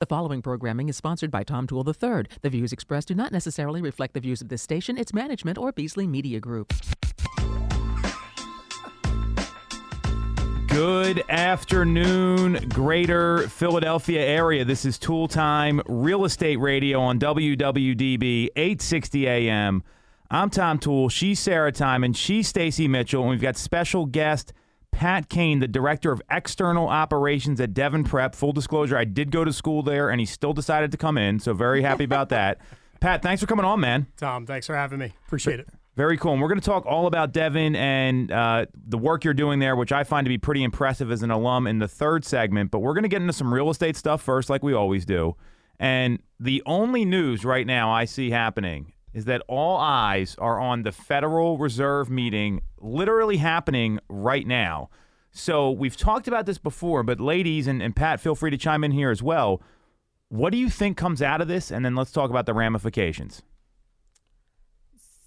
The following programming is sponsored by Tom Toole III. The views expressed do not necessarily reflect the views of this station, its management, or Beasley Media Group. Good afternoon, greater Philadelphia area. This is Tool Time Real Estate Radio on WWDB 860 AM. I'm Tom Toole, She's Sarah Time, and She's Stacy Mitchell. And we've got special guest Pat Kane, the director of external operations at Devon Prep. Full disclosure, I did go to school there, and he still decided to come in. So very happy about that. Pat, thanks for coming on, man. Tom, thanks for having me. Appreciate it. Very cool. And we're going to talk all about Devon and uh, the work you're doing there, which I find to be pretty impressive as an alum in the third segment. But we're going to get into some real estate stuff first, like we always do. And the only news right now I see happening is that all eyes are on the Federal Reserve meeting literally happening right now. So we've talked about this before, but ladies and, and Pat, feel free to chime in here as well. What do you think comes out of this? And then let's talk about the ramifications.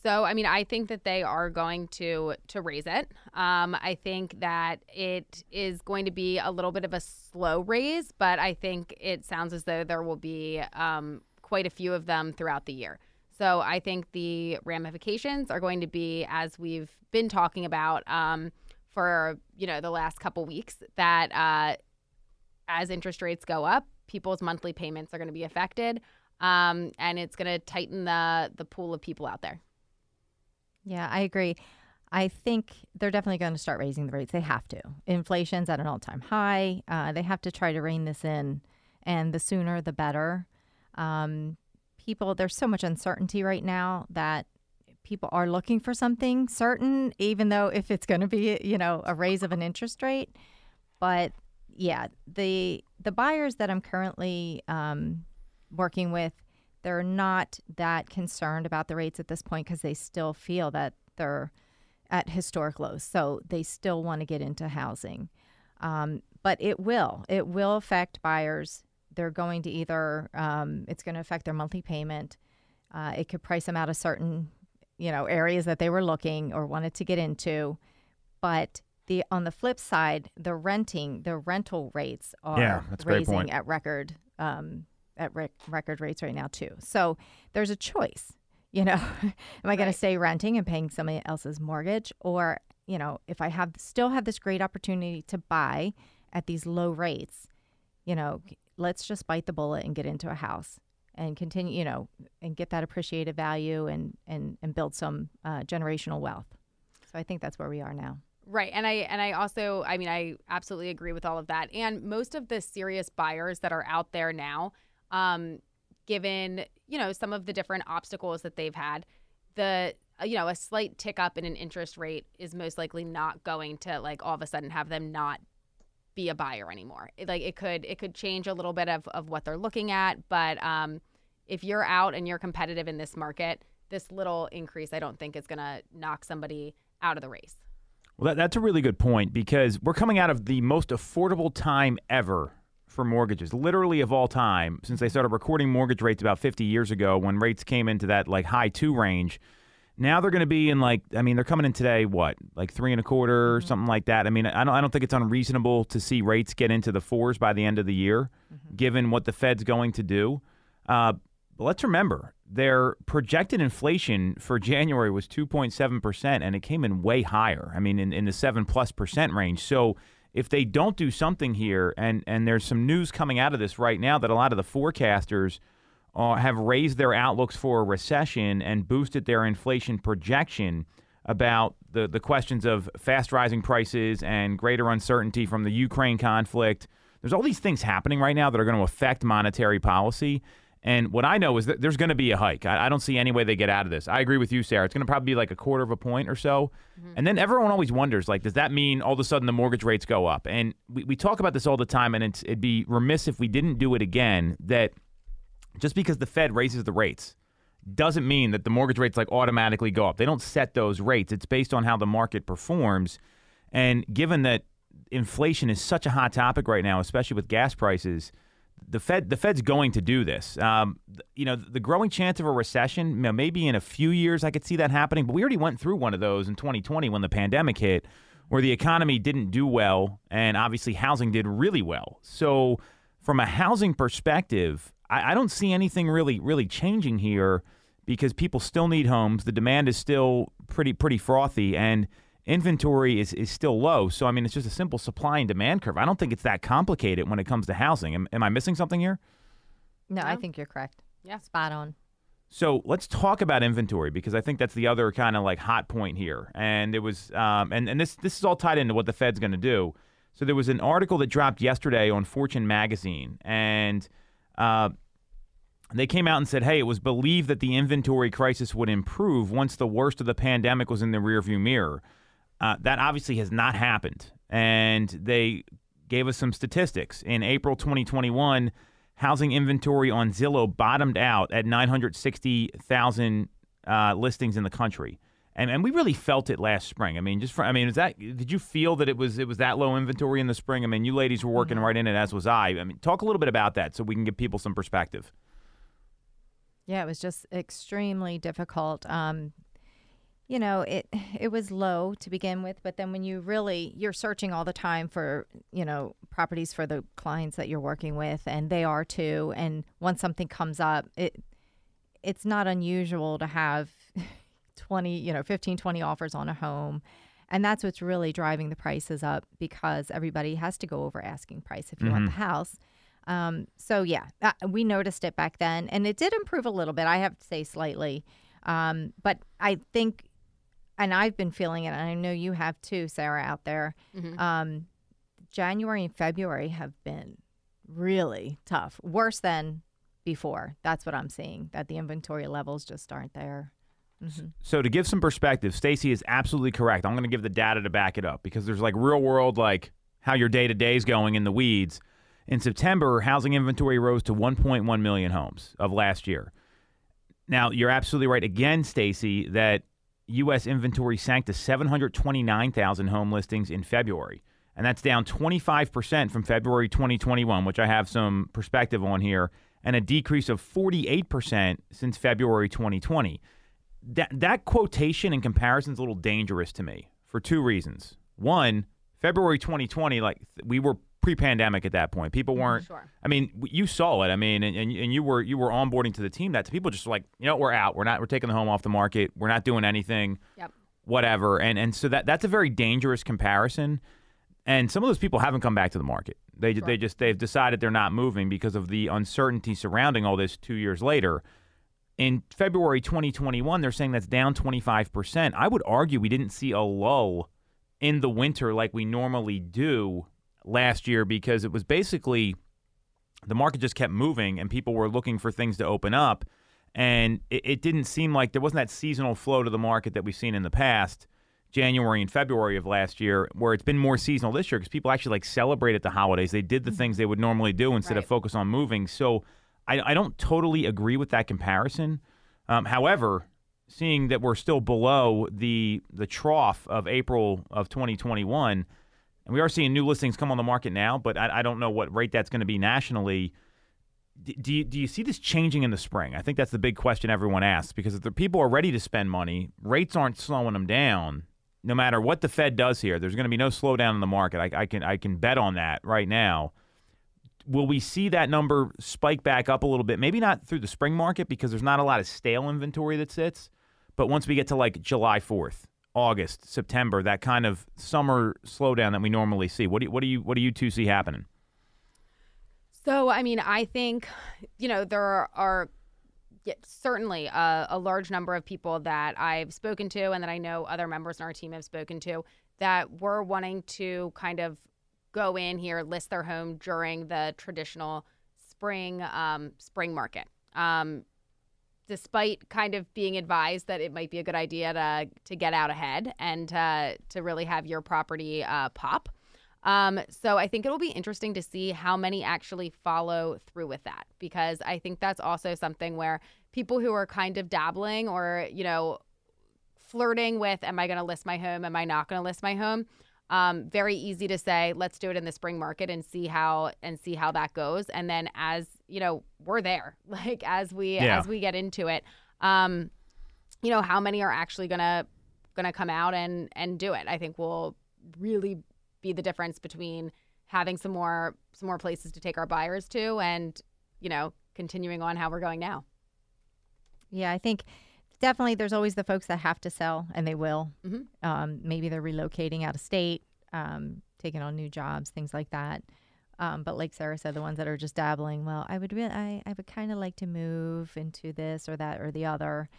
So, I mean, I think that they are going to to raise it. Um, I think that it is going to be a little bit of a slow raise, but I think it sounds as though there will be um, quite a few of them throughout the year. So, I think the ramifications are going to be, as we've been talking about um, for you know the last couple weeks, that uh, as interest rates go up, people's monthly payments are going to be affected, um, and it's going to tighten the the pool of people out there. Yeah, I agree. I think they're definitely going to start raising the rates. They have to. Inflation's at an all time high. Uh, they have to try to rein this in, and the sooner the better. Um, people, there's so much uncertainty right now that people are looking for something certain, even though if it's going to be, you know, a raise of an interest rate. But yeah, the the buyers that I'm currently um, working with they're not that concerned about the rates at this point because they still feel that they're at historic lows. So they still want to get into housing. Um, but it will. It will affect buyers. They're going to either, um, it's going to affect their monthly payment. Uh, it could price them out of certain, you know, areas that they were looking or wanted to get into. But the on the flip side, the renting, the rental rates are Yeah, that's raising at record um, at rec- record rates right now too. So there's a choice. You know, am I going to stay renting and paying somebody else's mortgage, or you know, if I have still have this great opportunity to buy at these low rates, you know, let's just bite the bullet and get into a house and continue, you know, and get that appreciated value and and and build some uh, generational wealth. So I think that's where we are now. Right. And I and I also I mean I absolutely agree with all of that. And most of the serious buyers that are out there now, um, given, you know, some of the different obstacles that they've had, the uh, you know, a slight tick up in an interest rate is most likely not going to like all of a sudden have them not be a buyer anymore. Like it could it could change a little bit of, of what they're looking at, but um, if you're out and you're competitive in this market, this little increase I don't think is going to knock somebody out of the race. Well, that, that's a really good point because we're coming out of the most affordable time ever for mortgages, literally of all time, since they started recording mortgage rates about 50 years ago when rates came into that like high two range. Now they're going to be in like, I mean, they're coming in today, what, like three and a quarter, something like that. I mean, I don't, I don't think it's unreasonable to see rates get into the fours by the end of the year, given what the Fed's going to do. Uh, but let's remember, their projected inflation for January was 2.7%, and it came in way higher. I mean, in, in the 7 plus percent range. So if they don't do something here, and, and there's some news coming out of this right now that a lot of the forecasters uh, have raised their outlooks for a recession and boosted their inflation projection about the, the questions of fast rising prices and greater uncertainty from the Ukraine conflict. There's all these things happening right now that are going to affect monetary policy. And what I know is that there's going to be a hike. I, I don't see any way they get out of this. I agree with you, Sarah. It's going to probably be like a quarter of a point or so. And then everyone always wonders, like, does that mean all of a sudden the mortgage rates go up? And we, we talk about this all the time, and it's, it'd be remiss if we didn't do it again that just because the Fed raises the rates doesn't mean that the mortgage rates like automatically go up. They don't set those rates. It's based on how the market performs. And given that inflation is such a hot topic right now, especially with gas prices, the Fed the Fed's going to do this. Um, you know, the growing chance of a recession, you know, maybe in a few years I could see that happening, but we already went through one of those in 2020 when the pandemic hit, where the economy didn't do well, and obviously housing did really well. So from a housing perspective, I, I don't see anything really really changing here because people still need homes. The demand is still pretty pretty frothy and inventory is, is still low. So I mean it's just a simple supply and demand curve. I don't think it's that complicated when it comes to housing. Am, am I missing something here? No, I think you're correct. Yeah. Spot on. So let's talk about inventory because I think that's the other kind of like hot point here. And it was, um, and and this this is all tied into what the Fed's going to do. So there was an article that dropped yesterday on Fortune magazine, and uh, they came out and said, "Hey, it was believed that the inventory crisis would improve once the worst of the pandemic was in the rearview mirror." Uh, that obviously has not happened, and they gave us some statistics in April 2021 housing inventory on Zillow bottomed out at 960,000 uh, listings in the country. And, and we really felt it last spring. I mean, just for, I mean, is that did you feel that it was it was that low inventory in the spring? I mean, you ladies were working right in it, as was I. I mean, talk a little bit about that so we can give people some perspective. Yeah, it was just extremely difficult. Um, you know, it it was low to begin with, but then when you really you're searching all the time for you know properties for the clients that you're working with, and they are too. And once something comes up, it it's not unusual to have 20, you know, 15, 20 offers on a home. And that's what's really driving the prices up because everybody has to go over asking price if you want the house. Um, so yeah, uh, we noticed it back then, and it did improve a little bit. I have to say slightly, um, but I think, and I've been feeling it, and I know you have too, Sarah, out there. Um, January and February have been really tough, worse than before. That's what I'm seeing. That the inventory levels just aren't there. So to give some perspective, Stacy is absolutely correct. I'm going to give the data to back it up because there's like real world, like how your day to day is going in the weeds. In September, housing inventory rose to 1.1 million homes of last year. Now, you're absolutely right again, Stacy, that U.S. inventory sank to 729,000 home listings in February. And that's down 25% from February 2021, which I have some perspective on here, and a decrease of 48% since February 2020 that that quotation in comparison is a little dangerous to me for two reasons. One, February 2020, like we were pre-pandemic at that point. People mm-hmm. weren't. Sure. I mean, you saw it. I mean, and, and you were you were onboarding to the team. That people just like, you know, we're out. We're not. We're taking the home off the market. We're not doing anything. Yep. Whatever. And and so that that's a very dangerous comparison. And some of those people haven't come back to the market. They they just they've decided they're not moving because of the uncertainty surrounding all this. Two years later in February 2021, they're saying that's down 25%. I would argue we didn't see a lull in the winter like we normally do last year because it was basically the market just kept moving and people were looking for things to open up. And it, it didn't seem like there wasn't that seasonal flow to the market that we've seen in the past, January and February of last year, where it's been more seasonal this year because people actually like celebrated the holidays. They did the things they would normally do instead of focus on moving. So I, I don't totally agree with that comparison. Um, however, seeing that we're still below the the trough of April of 2021, and we are seeing new listings come on the market now, but I, I don't know what rate that's going to be nationally. Do you, do you see this changing in the spring? I think that's the big question everyone asks because if the people are ready to spend money, rates aren't slowing them down. No matter what the Fed does here, there's going to be no slowdown in the market. I, I can I can bet on that right now will we see that number spike back up a little bit? Maybe not through the spring market because there's not a lot of stale inventory that sits, but once we get to like July 4th, August, September, that kind of summer slowdown that we normally see. What do you, what do you what do you two see happening? So, I mean, I think, you know, there are, yeah, certainly a, a large number of people that I've spoken to and that I know other members in our team have spoken to that were wanting to kind of go in here, list their home during the traditional spring um, spring market. Um, despite kind of being advised that it might be a good idea to to get out ahead and uh, to really have your property uh, pop. Um, so I think it'll be interesting to see how many actually follow through with that because I think that's also something where people who are kind of dabbling or you know flirting with am I going to list my home? Am I not going to list my home? Um, very easy to say let's do it in the spring market and see how and see how that goes. And then as you know we're there like as we Yeah. as we get into it um, you know how many are actually gonna gonna come out and and do it i think will really be the difference between having some more some more places to take our buyers to, and you know, continuing on how we're going now. Yeah, I think definitely there's always the folks that have to sell, and they will. Mhm. Um, maybe they're relocating out of state, um, taking on new jobs, things like that. Um, but like Sarah said, the ones that are just dabbling, well, I would really, I, I would kind of like to move into this or that or the other,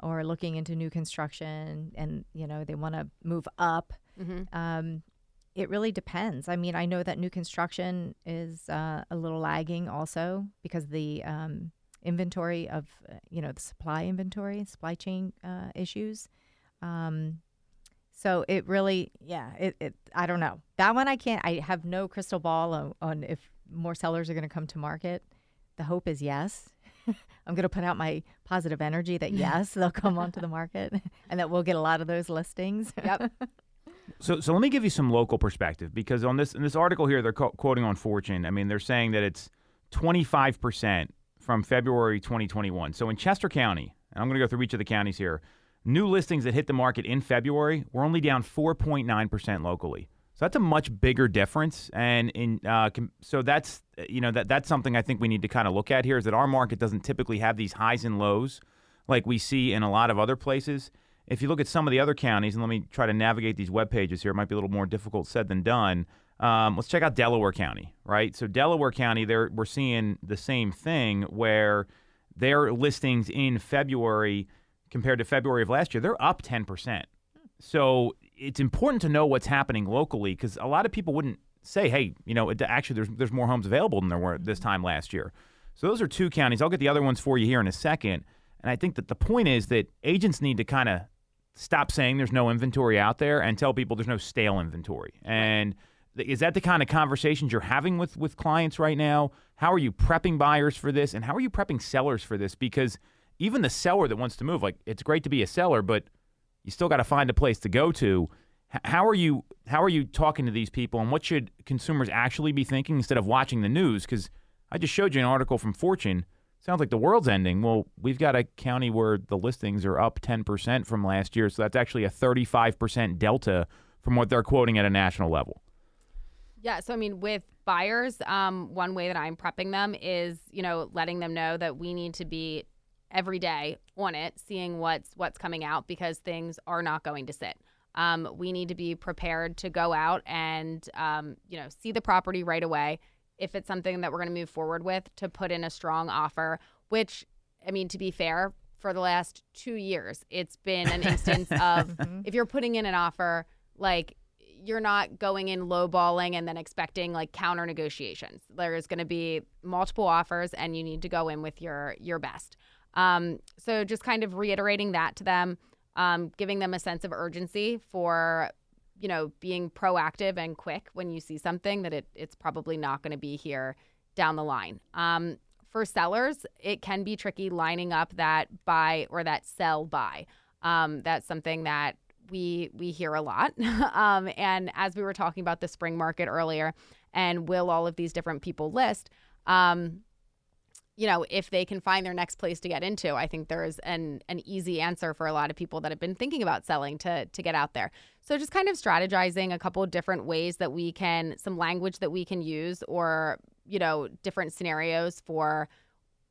or looking into new construction, and you know they want to move up. Mm-hmm. Um, it really depends. I mean, I know that new construction is uh, a little lagging also because the um, inventory of, uh, you know, the supply inventory, supply chain uh, issues. Um, so it really, yeah, it, it, I don't know. That one I can't, I have no crystal ball on, on if more sellers are going to come to market. The hope is yes. I'm going to put out my positive energy that yes, they'll come onto the market and that we'll get a lot of those listings. Yep. So, so let me give you some local perspective because on this in this article here, they're co- quoting on Fortune. I mean, they're saying that it's 25 percent from February 2021. So in Chester County, and I'm going to go through each of the counties here, new listings that hit the market in February were only down 4.9 percent locally. So that's a much bigger difference, and in uh, so that's you know that that's something I think we need to kind of look at here is that our market doesn't typically have these highs and lows like we see in a lot of other places if you look at some of the other counties, and let me try to navigate these web pages here, it might be a little more difficult said than done. Um, let's check out Delaware County, right? So Delaware County, there we're seeing the same thing where their listings in February compared to February of last year, they're up 10%. So it's important to know what's happening locally because a lot of people wouldn't say, hey, you know, it, actually there's there's more homes available than there were this mm-hmm. time last year. So those are two counties. I'll get the other ones for you here in a second. And I think that the point is that agents need to kind of stop saying there's no inventory out there and tell people there's no stale inventory. And is that the kind of conversations you're having with with clients right now? How are you prepping buyers for this and how are you prepping sellers for this because even the seller that wants to move like it's great to be a seller but you still got to find a place to go to. How are you how are you talking to these people and what should consumers actually be thinking instead of watching the news cuz I just showed you an article from Fortune sounds like the world's ending. Well, we've got a county where the listings are up 10% from last year. So that's actually a 35% delta from what they're quoting at a national level. Yeah. So, I mean, with buyers, um, one way that I'm prepping them is, you know, letting them know that we need to be every day on it, seeing what's what's coming out because things are not going to sit. Um, we need to be prepared to go out and, um, you know, see the property right away. If it's something that we're going to move forward with, to put in a strong offer, which, I mean, to be fair, for the last two years, it's been an instance of if you're putting in an offer, like you're not going in lowballing and then expecting like counter negotiations. There's going to be multiple offers, and you need to go in with your your best. Um, so just kind of reiterating that to them, um, giving them a sense of urgency for you know being proactive and quick when you see something that it it's probably not going to be here down the line. Um, for sellers, it can be tricky lining up that buy or that sell buy. Um, that's something that we we hear a lot. um, and as we were talking about the spring market earlier, and will all of these different people list? Um, you know, if they can find their next place to get into, I think there is an an easy answer for a lot of people that have been thinking about selling to to get out there. So just kind of strategizing a couple different ways that we can some language that we can use or, you know, different scenarios for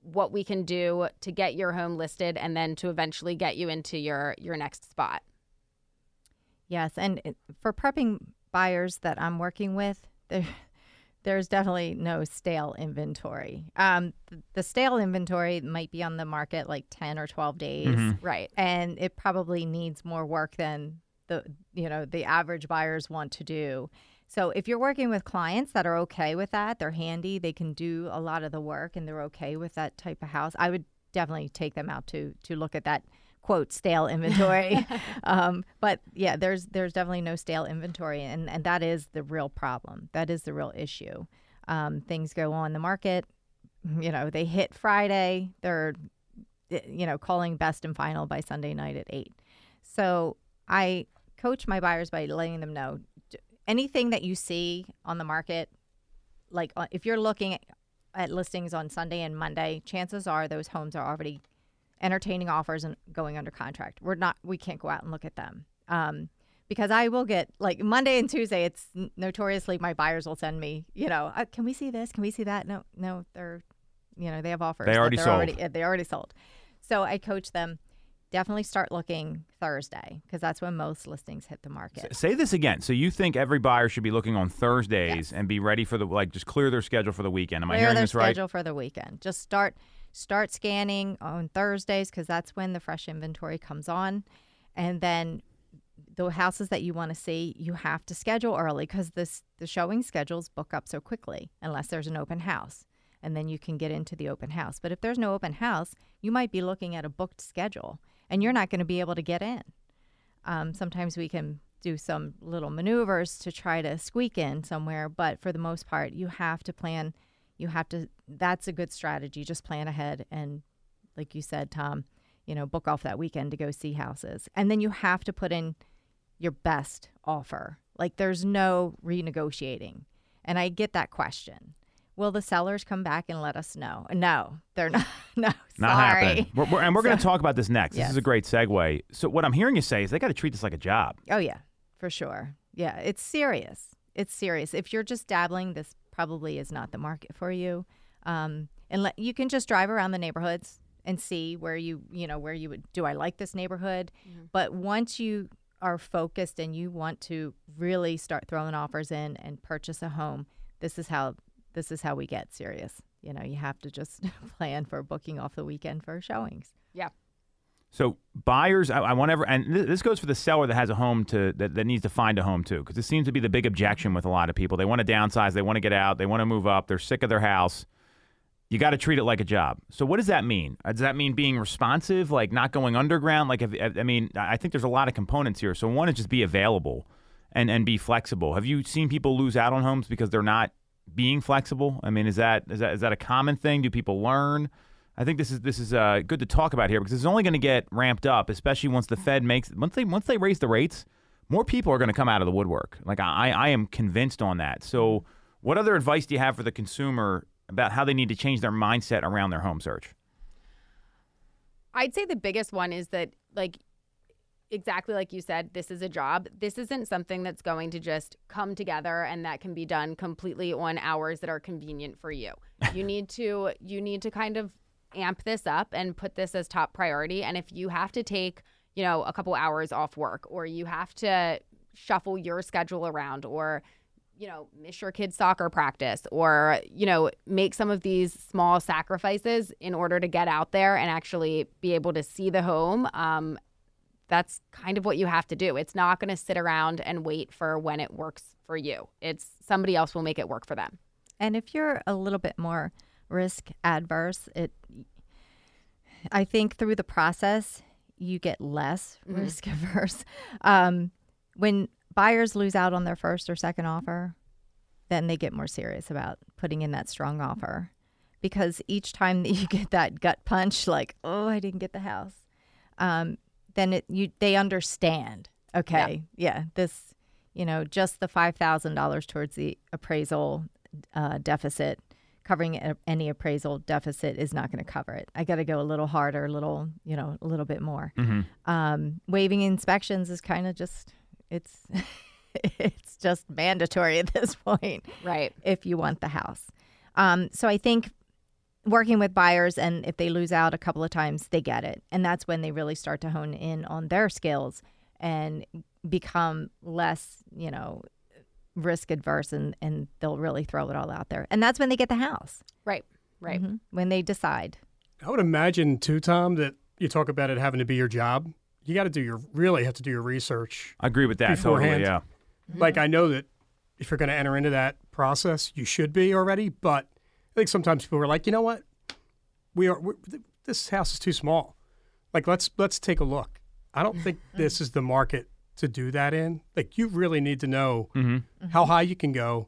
what we can do to get your home listed and then to eventually get you into your your next spot. Yes, and for prepping buyers that I'm working with, there, there's definitely no stale inventory. Um, th- the stale inventory might be on the market like 10 or 12 days, Right. and it probably needs more work than the you know the average buyers want to do. So if you're working with clients that are okay with that, they're handy, they can do a lot of the work, and they're okay with that type of house. I would definitely take them out to to look at that quote stale inventory. um, but yeah, there's there's definitely no stale inventory, and and that is the real problem. That is the real issue. Um, things go on the market. You know, they hit Friday. They're you know calling best and final by Sunday night at eight. So I coach my buyers by letting them know anything that you see on the market, like uh, if you're looking at, at listings on Sunday and Monday, chances are those homes are already entertaining offers and going under contract. We're not, we can't go out and look at them. Um, because I will get like Monday and Tuesday. It's notoriously my buyers will send me, you know, uh, can we see this? Can we see that? No, no, they're, you know, they have offers. They already sold. Already, uh, they already sold. So I coach them. Definitely start looking Thursday because that's when most listings hit the market. Say this again. So you think every buyer should be looking on Thursdays and be ready for the like just clear their schedule for the weekend? Am I hearing this right? schedule for the weekend. Just start start scanning on Thursdays because that's when the fresh inventory comes on, and then the houses that you want to see, you have to schedule early because this the showing schedules book up so quickly unless there's an open house, and then you can get into the open house. But if there's no open house, you might be looking at a booked schedule, and you're not going to be able to get in. Um, sometimes we can do some little maneuvers to try to squeak in somewhere, but for the most part, you have to plan. You have to. That's a good strategy. Just plan ahead and, like you said, Tom, you know, book off that weekend to go see houses, and then you have to put in your best offer. Like there's no renegotiating. And I get that question. Will the sellers come back and let us know? No, they're not. No, Not sorry. happening. We're, we're- and we're going to talk about this next. This Yes. is a great segue. So what I'm hearing you say is they got to treat this like a job. Oh yeah, for sure. Yeah, it's serious. It's serious. If you're just dabbling, this probably is not the market for you. Um, and let, you can just drive around the neighborhoods and see where you, you know, where you would. Do I like this neighborhood? But once you are focused and you want to really start throwing offers in and purchase a home, this is how this is how we get serious. You know, you have to just plan for booking off the weekend for showings. Yeah. So buyers, I, I want ever, and th- this goes for the seller that has a home to that, that needs to find a home too, because this seems to be the big objection with a lot of people. They want to downsize, they want to get out, they want to move up, they're sick of their house. You got to treat it like a job. So what does that mean? Uh, Does that mean being responsive, like not going underground? Like, if, I mean, I think there's a lot of components here. So one is just be available, and and be flexible. Have you seen people lose out on homes because they're not being flexible? I mean, is that is that is that a common thing? Do people learn? I think this is this is uh, good to talk about here because it's only going to get ramped up, especially once the Fed makes once they once they raise the rates, more people are going to come out of the woodwork. Like I I am convinced on that. So, what other advice do you have for the consumer about how they need to change their mindset around their home search? I'd say the biggest one is that, like, exactly like you said, this is a job. This isn't something that's going to just come together and that can be done completely on hours that are convenient for you. You need to you need to kind of amp this up and put this as top priority. And if you have to take, you know, a couple hours off work or you have to shuffle your schedule around or you know, miss your kid's soccer practice or, you know, make some of these small sacrifices in order to get out there and actually be able to see the home. Um, that's kind of what you have to do. It's not going to sit around and wait for when it works for you. It's somebody else will make it work for them. And if you're a little bit more risk adverse, it I think through the process you get less risk averse. Um, when buyers lose out on their first or second offer, then they get more serious about putting in that strong offer. Because each time that you get that gut punch, like, oh, I didn't get the house, um, then it you they understand. Okay, yeah, this, you know, just the five thousand dollars towards the appraisal uh, deficit, covering any appraisal deficit is not going to cover it. I got to go a little harder, a little, you know, a little bit more. Um, waiving inspections is kind of just it's it's just mandatory at this point Right. if you want the house. Um, so I think working with buyers and if they lose out a couple of times, they get it. And that's when they really start to hone in on their skills and become less, you know, risk adverse and, and they'll really throw it all out there. And that's when they get the house. Right. Right. Mhm. When they decide. I would imagine too, Tom, that you talk about it having to be your job. You got to do your really have to do your research. I agree with that totally. Beforehand. Yeah. Like I know that if you're going to enter into that process, you should be already. But I think sometimes people are like, you know what, we are we're, th- this house is too small. Like let's let's take a look. I don't think this is the market to do that in. Like you really need to know Mm-hmm. how high you can go,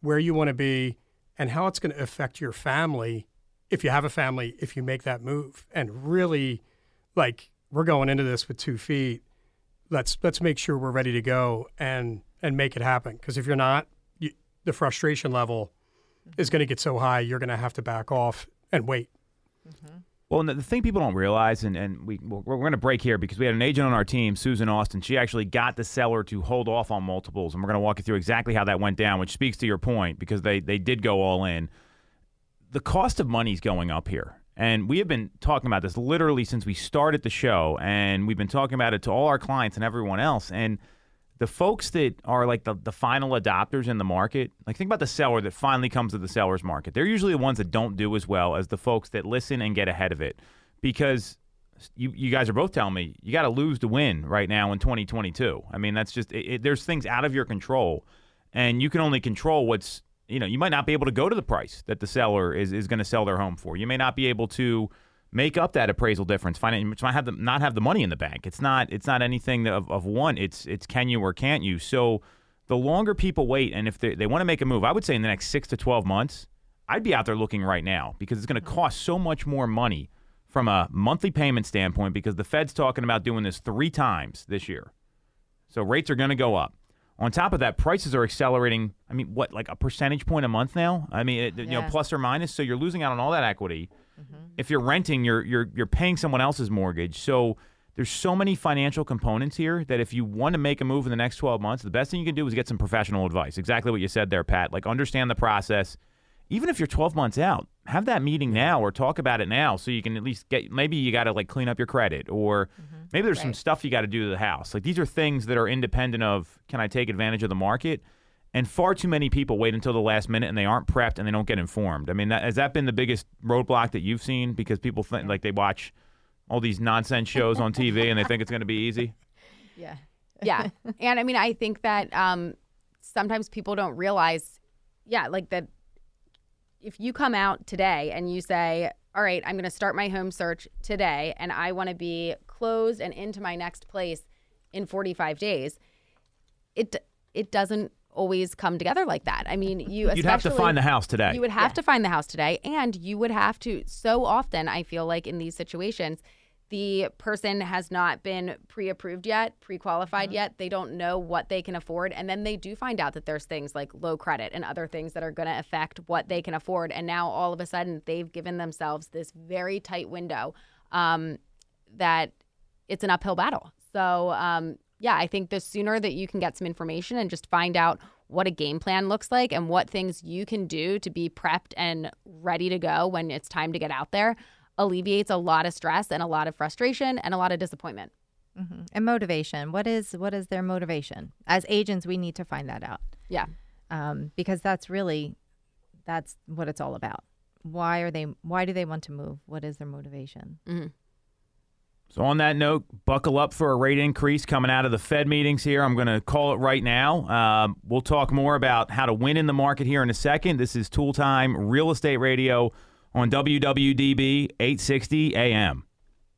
where you want to be, and how it's going to affect your family if you have a family if you make that move. And really, like we're going into this with two feet. Let's let's make sure we're ready to go and and make it happen. Because if you're not, you, the frustration level is going to get so high, you're going to have to back off and wait. Well, the thing people don't realize, and, and we, we're, we're going to break here because we had an agent on our team, Susan Austin. She actually got the seller to hold off on multiples, and we're going to walk you through exactly how that went down, which speaks to your point because they, they did go all in. The cost of money is going up here. And we have been talking about this literally since we started the show, and we've been talking about it to all our clients and everyone else. And the folks that are like the, the final adopters in the market, like think about the seller that finally comes to the seller's market. They're usually the ones that don't do as well as the folks that listen and get ahead of it. Because you, you guys are both telling me you got to lose to win right now in 2022. I mean, that's just, it, it, there's things out of your control, and you can only control what's, you know, you might not be able to go to the price that the seller is, is going to sell their home for. You may not be able to make up that appraisal difference. Find it, might have the, not have the money in the bank. It's not it's not anything of, of one. It's it's can you or can't you. So the longer people wait, and if they, they want to make a move, I would say in the next six to twelve months, I'd be out there looking right now because it's going to cost so much more money from a monthly payment standpoint because the Fed's talking about doing this three times this year. So rates are going to go up. On top of that, prices are accelerating. I mean, what like a percentage point a month now? I mean, it, you know, plus or minus. So you're losing out on all that equity. Mm-hmm. If you're renting, you're you're you're paying someone else's mortgage. So there's so many financial components here that if you want to make a move in the next 12 months, the best thing you can do is get some professional advice. Exactly what you said there, Pat. Like understand the process. Even if you're 12 months out, have that meeting now or talk about it now so you can at least get maybe you got to like clean up your credit or mm-hmm. maybe there's some stuff you got to do to the house. Like these are things that are independent of can I take advantage of the market? And far too many people wait until the last minute and they aren't prepped and they don't get informed. I mean, that, has that been the biggest roadblock that you've seen? Because people think like they watch all these nonsense shows on TV and they think it's going to be easy. Yeah. yeah and i mean i think that um sometimes people don't realize yeah like that if you come out today and you say all right i'm going to start my home search today and i want to be closed and into my next place in 45 days it it doesn't always come together like that i mean you You'd have to find the house today. you would have to find the house today, and you would have to. So often, I feel like in these situations, the person has not been pre-approved yet, pre-qualified yet. They don't know what they can afford, and then they do find out that there's things like low credit and other things that are going to affect what they can afford. And now all of a sudden, they've given themselves this very tight window um, that it's an uphill battle. So, um, yeah, I think the sooner that you can get some information and just find out what a game plan looks like and what things you can do to be prepped and ready to go when it's time to get out there alleviates a lot of stress and a lot of frustration and a lot of disappointment. hmm And motivation. What is what is their motivation? As agents, we need to find that out Yeah. um, because that's really that's what it's all about. Why are they? Why do they want to move? What is their motivation? So, on that note, buckle up for a rate increase coming out of the Fed meetings here. I'm going to call it right now. Um, we'll talk more about how to win in the market here in a second. This is Tool Time Real Estate Radio on WWDB 860 AM.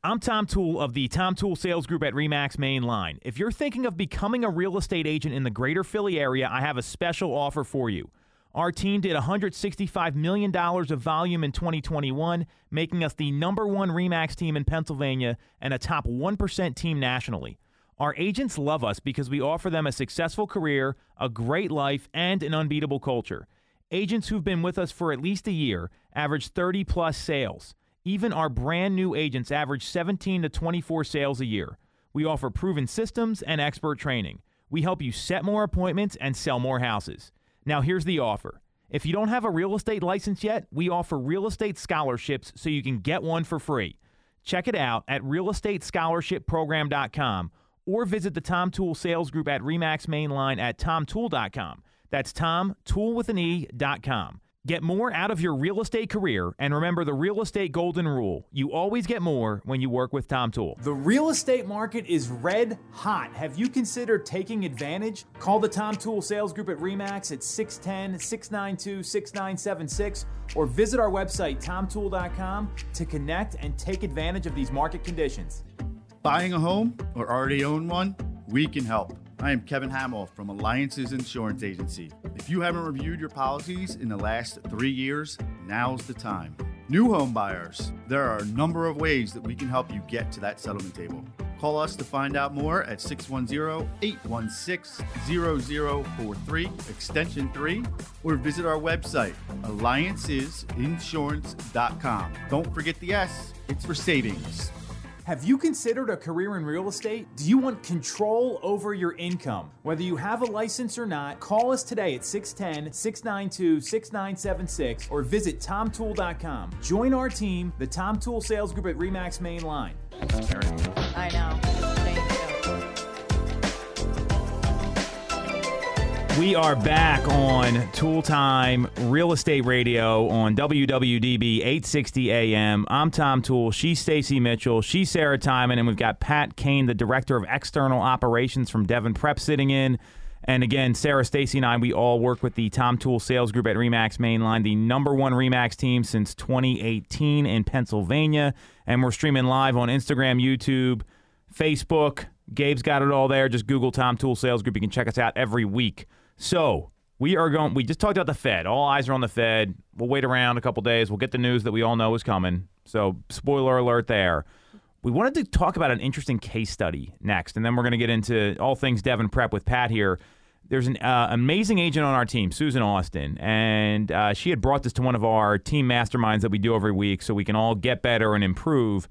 I'm Tom Toole of the Tom Toole Sales Group at Remax Main Line. If you're thinking of becoming a real estate agent in the greater Philly area, I have a special offer for you. Our team did $165 million of volume in 2021, making us the number one REMAX team in Pennsylvania and a top 1% team nationally. Our agents love us because we offer them a successful career, a great life, and an unbeatable culture. Agents who've been with us for at least a year average 30 plus sales. Even our brand new agents average 17 to 24 sales a year. We offer proven systems and expert training. We help you set more appointments and sell more houses. Now, here's the offer. If you don't have a real estate license yet, we offer real estate scholarships so you can get one for free. Check it out at realestatescholarshipprogram.com or visit the Tom Toole Sales Group at Remax Mainline at tomtoole.com. That's Tom, tool with an E, dot com. Get more out of your real estate career and remember the real estate golden rule. You always get more when you work with Tom Toole. The real estate market is red hot. Have you considered taking advantage? Call the Tom Toole Sales Group at REMAX at 610 692 6976 or visit our website, tomtoole.com, to connect and take advantage of these market conditions. Buying a home or already own one? We can help. I am Kevin Hamill from Alliances Insurance Agency. If you haven't reviewed your policies in the last three years, now's the time. New home buyers, there are a number of ways that we can help you get to that settlement table. Call us to find out more at 610 816 0043, extension 3, or visit our website, alliancesinsurance.com. Don't forget the S, it's for savings. Have you considered a career in real estate? Do you want control over your income? Whether you have a license or not, call us today at 610 692 6976 or visit tomtoole.com. Join our team, the Tom Toole Sales Group at REMAX Main Line. I know. We are back on Tool Time Real Estate Radio on WWDB 860 AM. I'm Tom Toole. She's Stacy Mitchell. She's Sarah Timon. And we've got Pat Kane, the Director of External Operations from Devon Prep, sitting in. And again, Sarah, Stacy, and I, we all work with the Tom Toole Sales Group at REMAX Mainline, the number one REMAX team since 2018 in Pennsylvania. And we're streaming live on Instagram, YouTube, Facebook. Gabe's got it all there. Just Google Tom Toole Sales Group. You can check us out every week. So we are going. We just talked about the Fed. All eyes are on the Fed. We'll wait around a couple days. We'll get the news that we all know is coming. So spoiler alert there. We wanted to talk about an interesting case study next, and then we're going to get into all things Devon Prep with Pat here. There's an uh, amazing agent on our team, Susan Austin, and uh, she had brought this to one of our team masterminds that we do every week, so we can all get better and improve.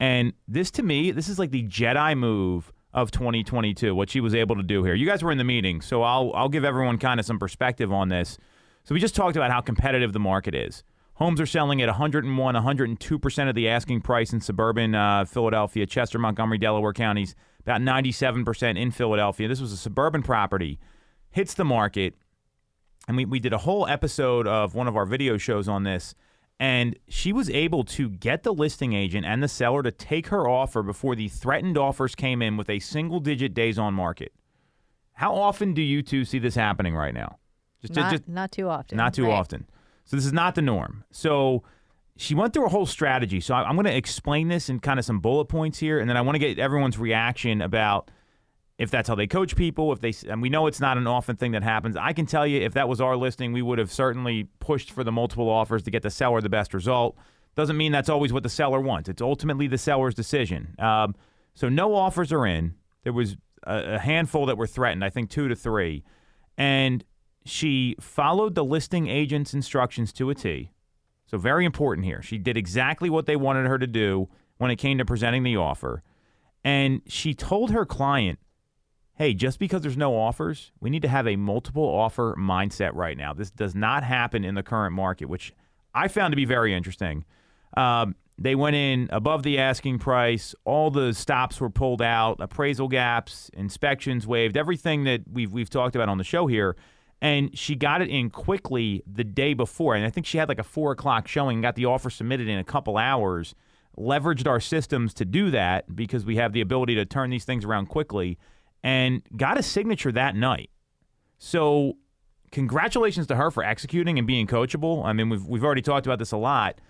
And this, to me, this is like the Jedi move of 2022, what she was able to do here. You guys were in the meeting, so I'll I'll give everyone kind of some perspective on this. So we just talked about how competitive the market is. Homes are selling at 101, 102% of the asking price in suburban uh, Philadelphia, Chester, Montgomery, Delaware counties, about 97% in Philadelphia. This was a suburban property, hits the market. And we, we did a whole episode of one of our video shows on this. And she was able to get the listing agent and the seller to take her offer before the threatened offers came in with a single digit days on market. How often do you two see this happening right now? Just, Not, just, not too often. not too Right. often. So this is not the norm. So she went through a whole strategy. So I- I'm going to explain this in kind of some bullet points here, and then I want to get everyone's reaction about if that's how they coach people. If they and we know it's not an often thing that happens. I can tell you, if that was our listing, we would have certainly pushed for the multiple offers to get the seller the best result. Doesn't mean that's always what the seller wants. It's ultimately the seller's decision. Um, so no offers are in. There was a, a handful that were threatened. I think two to three, and she followed the listing agent's instructions to a T. So very important here. She did exactly what they wanted her to do when it came to presenting the offer. And she told her client, hey, just because there's no offers, we need to have a multiple offer mindset right now. This does not happen in the current market, which I found to be very interesting. Um, they went in above the asking price. All the stops were pulled out, appraisal gaps, inspections waived, everything that we've we've talked about on the show here. And she got it in quickly the day before, and I think she had like a four o'clock showing. And got the offer submitted in a couple hours. Leveraged our systems to do that because we have the ability to turn these things around quickly, and got a signature that night. So congratulations to her for executing and being coachable. I mean, we've we've already talked about this a lot.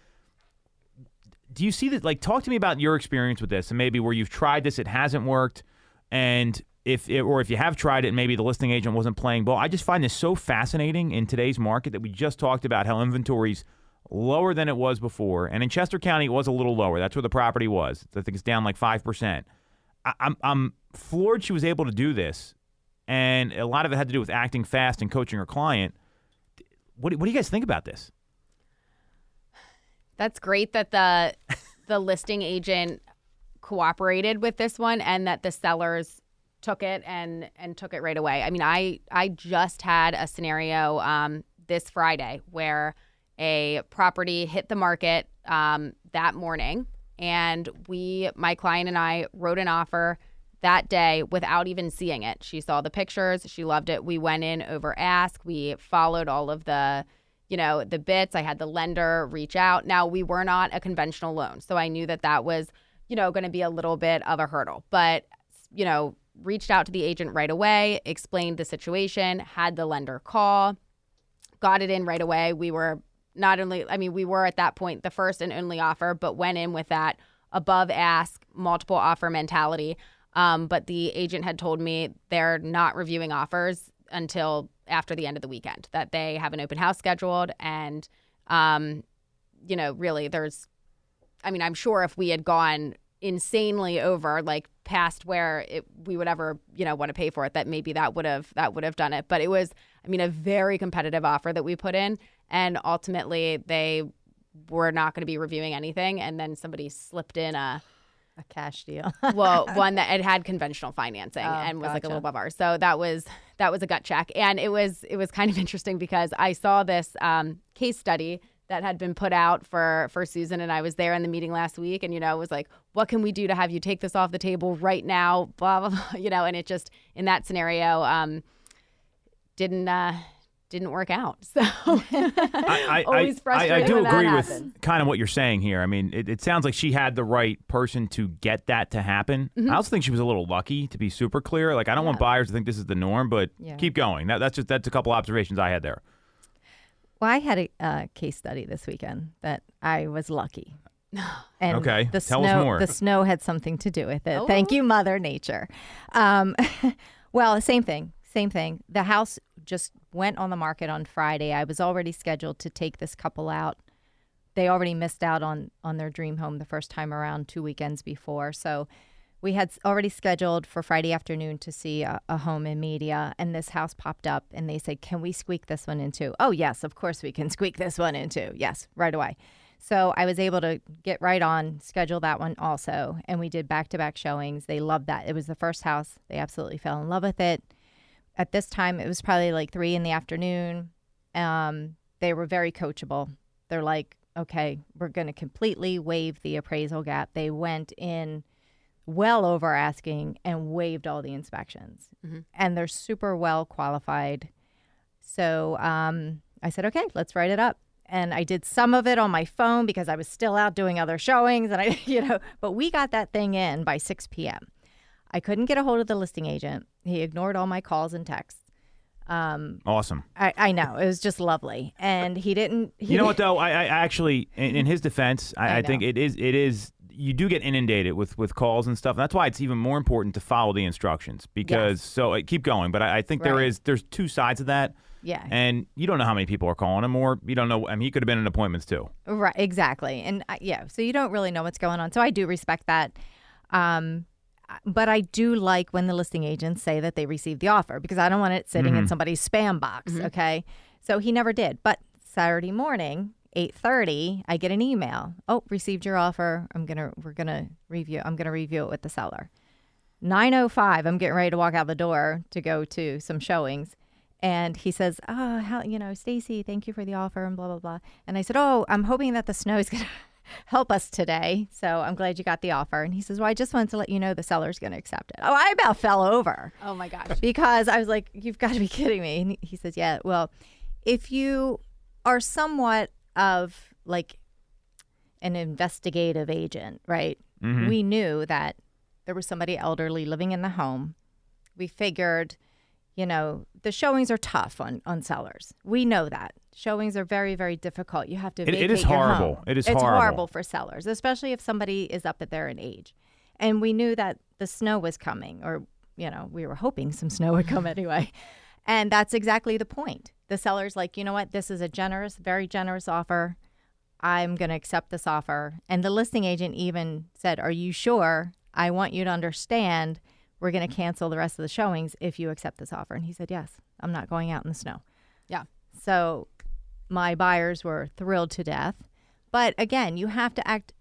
Do you see that? Like, talk to me about your experience with this, and maybe where you've tried this, it hasn't worked, and if it, or if you have tried it, maybe the listing agent wasn't playing ball. I just find this so fascinating in today's market that we just talked about how inventory's lower than it was before, and in Chester County it was a little lower. That's where the property was. I think it's down like five percent. I'm I'm floored she was able to do this, and a lot of it had to do with acting fast and coaching her client. What do, what do you guys think about this? That's great that the the listing agent cooperated with this one and that the sellers took it and and took it right away. I mean, I I just had a scenario um, this Friday where a property hit the market um, that morning, and we, my client and I, wrote an offer that day without even seeing it. She saw the pictures, she loved it. We went in over ask, we followed all of the you know, the bits. I had the lender reach out. Now, we were not a conventional loan. So I knew that that was, you know, going to be a little bit of a hurdle. But, you know, reached out to the agent right away, explained the situation, had the lender call, got it in right away. We were not only, I mean, we were at that point the first and only offer, but went in with that above ask, multiple offer mentality. Um, but the agent had told me they're not reviewing offers until after the end of the weekend, that they have an open house scheduled. And, um, you know, really, there's, I mean, I'm sure if we had gone insanely over, like past where it, we would ever, you know, want to pay for it, that maybe that would have that would have done it. But it was, I mean, a very competitive offer that we put in, and ultimately they were not going to be reviewing anything, and then somebody slipped in a A cash deal. well, one that it had conventional financing Oh, and was like a little above ours. So that was that was a gut check, and it was it was kind of interesting because I saw this um, case study that had been put out for for Susan, and I was there in the meeting last week, and you know it was like, what can we do to have you take this off the table right now? Blah blah blah, you know, and it just in that scenario um, didn't. Uh, didn't work out. So I, I, always I, I frustrating do when that agree with happens. kind of what you're saying here. I mean, it, it sounds like she had the right person to get that to happen. Mm-hmm. I also think she was a little lucky, to be super clear. Like, I don't want buyers to think this is the norm, but Yeah. keep going. That, that's just that's a couple observations I had there. Well, I had a uh, case study this weekend that I was lucky. And Okay, the tell us snow, more. The snow had something to do with it. Oh. Thank you, Mother Nature. Um, well, same thing. Same thing. The house just went on the market on Friday. I was already scheduled to take this couple out. They already missed out on on their dream home the first time around two weekends before. So we had already scheduled for Friday afternoon to see a, a home in Media, and this house popped up, and they said, "Can we squeak this one into?" Oh, yes, of course we can squeak this one into. Yes, right away. So I was able to get right on, schedule that one also, and we did back to back showings. They loved that. It was the first house. They absolutely fell in love with it. At this time, it was probably like three in the afternoon. Um, they were very coachable. They're like, okay, we're going to completely waive the appraisal gap. They went in well over asking and waived all the inspections. And they're super well qualified. So um, I said, okay, let's write it up. And I did some of it on my phone because I was still out doing other showings. And I, you know, but we got that thing in by 6 p.m. I couldn't get a hold of the listing agent. He ignored all my calls and texts. Um, Awesome. I, I know it was just lovely, and he didn't. He You know what though? I, I actually, in, in his defense, I, I I, think it is it is you do get inundated with with calls and stuff. That's why it's even more important to follow the instructions because so uh, keep going. But I, I think there Right. is there's two sides of that, Yeah. and you don't know how many people are calling him, or you don't know. I mean, he could have been in appointments too. Right, exactly. And uh, yeah, so you don't really know what's going on. So I do respect that. Um, but I do like when the listing agents say that they received the offer because I don't want it sitting in mm-hmm. somebody's spam box. Mm-hmm. Okay. So he never did. But Saturday morning, 8:30, I get an email. Oh, received your offer. I'm going to we're going to review I'm going to review it with the seller. 9:05, I'm getting ready to walk out the door to go to some showings. And he says, "Oh, how you know, Stacy, thank you for the offer and blah blah blah." And I said, "Oh, I'm hoping that the snow is going to help us today. So I'm glad you got the offer." And he says, "Well, I just wanted to let you know the seller's going to accept it." Oh, I about fell over oh my gosh. because I was like, "You've got to be kidding me!" And he says, "Yeah, well, if you are somewhat of like an investigative agent, right? Mm-hmm. We knew that there was somebody elderly living in the home. We figured, you know, the showings are tough on on sellers. We know that showings are very very difficult. You have to. It- it is horrible. home. It is it's horrible. for sellers, especially if somebody is up at there in age. And we knew that the snow was coming, or you know, we were hoping some snow would come anyway. And that's exactly the point. The seller's like, you know what? This is a generous, very generous offer. I'm going to accept this offer. And the listing agent even said, Are you sure? I want you to understand we're going to cancel the rest of the showings if you accept this offer. And he said, Yes, I'm not going out in the snow. Yeah. So my buyers were thrilled to death. But again, you have to act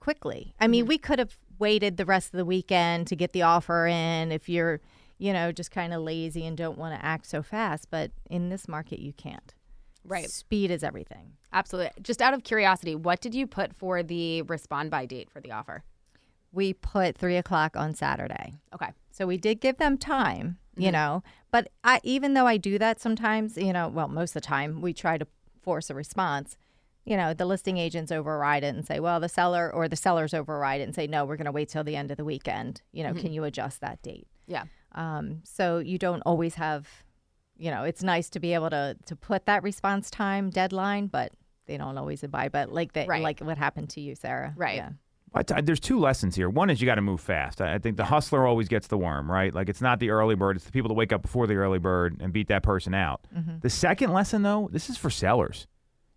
quickly. I mean, mm-hmm. we could have waited the rest of the weekend to get the offer in if you're, you know, just kind of lazy and don't want to act so fast. But in this market, you can't. Right. Speed is everything. Absolutely. Just out of curiosity, what did you put for the respond by date for the offer? We put three o'clock on Saturday. Okay. So we did give them time, you know. But I, even though I do that sometimes, you know, well, most of the time we try to force a response. You know, the listing agents override it and say, well, the seller or the sellers override it and say, no, we're going to wait till the end of the weekend. You know, can you adjust that date? Yeah. Um, so you don't always have, you know, it's nice to be able to to put that response time deadline, but they don't always abide. But like that, Right. like what happened to you, Sarah? Right. Yeah. I t- uh, there's two lessons here. One is you got to move fast. I I think the hustler always gets the worm, right? Like it's not the early bird; it's the people that wake up before the early bird and beat that person out. Mm-hmm. The second lesson, though, this is for sellers.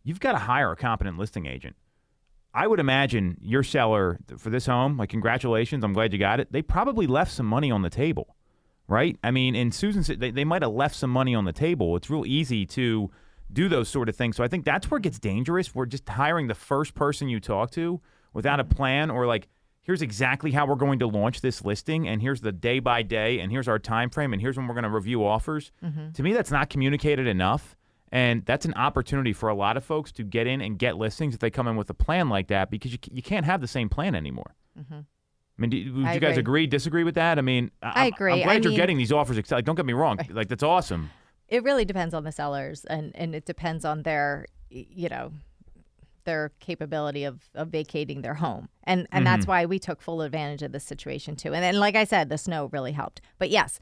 You've got to hire a competent listing agent. I would imagine your seller for this home, like congratulations, I'm glad you got it. They probably left some money on the table, right? I mean, in Susan said they, they might have left some money on the table. It's real easy to do those sort of things. So I think that's where it gets dangerous. We're just hiring the first person you talk to without a plan or like here's exactly how we're going to launch this listing and here's the day by day and here's our time frame and here's when we're going to review offers. Mm-hmm. To me that's not communicated enough. And that's an opportunity for a lot of folks to get in and get listings if they come in with a plan like that because you, you can't have the same plan anymore. Mm-hmm. I mean, do, would I you guys agree. agree, disagree with that? I mean, I, I agree. I'm glad I you're mean- getting these offers. Like, don't get me wrong. Like, that's awesome. it really depends on the sellers and and it depends on their you know their capability of, of vacating their home. And and that's why we took full advantage of this situation too. And then like i said the snow really helped. But yes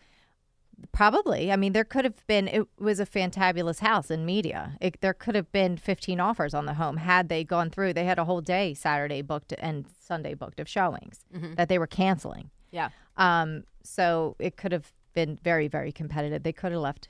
probably. I mean there could have been it was a fantabulous house in Media. It, there could have been 15 offers on the home had they gone through. They had a whole day saturday booked and sunday booked of showings that they were canceling. Yeah. um, so it could have been very, very competitive. They could have left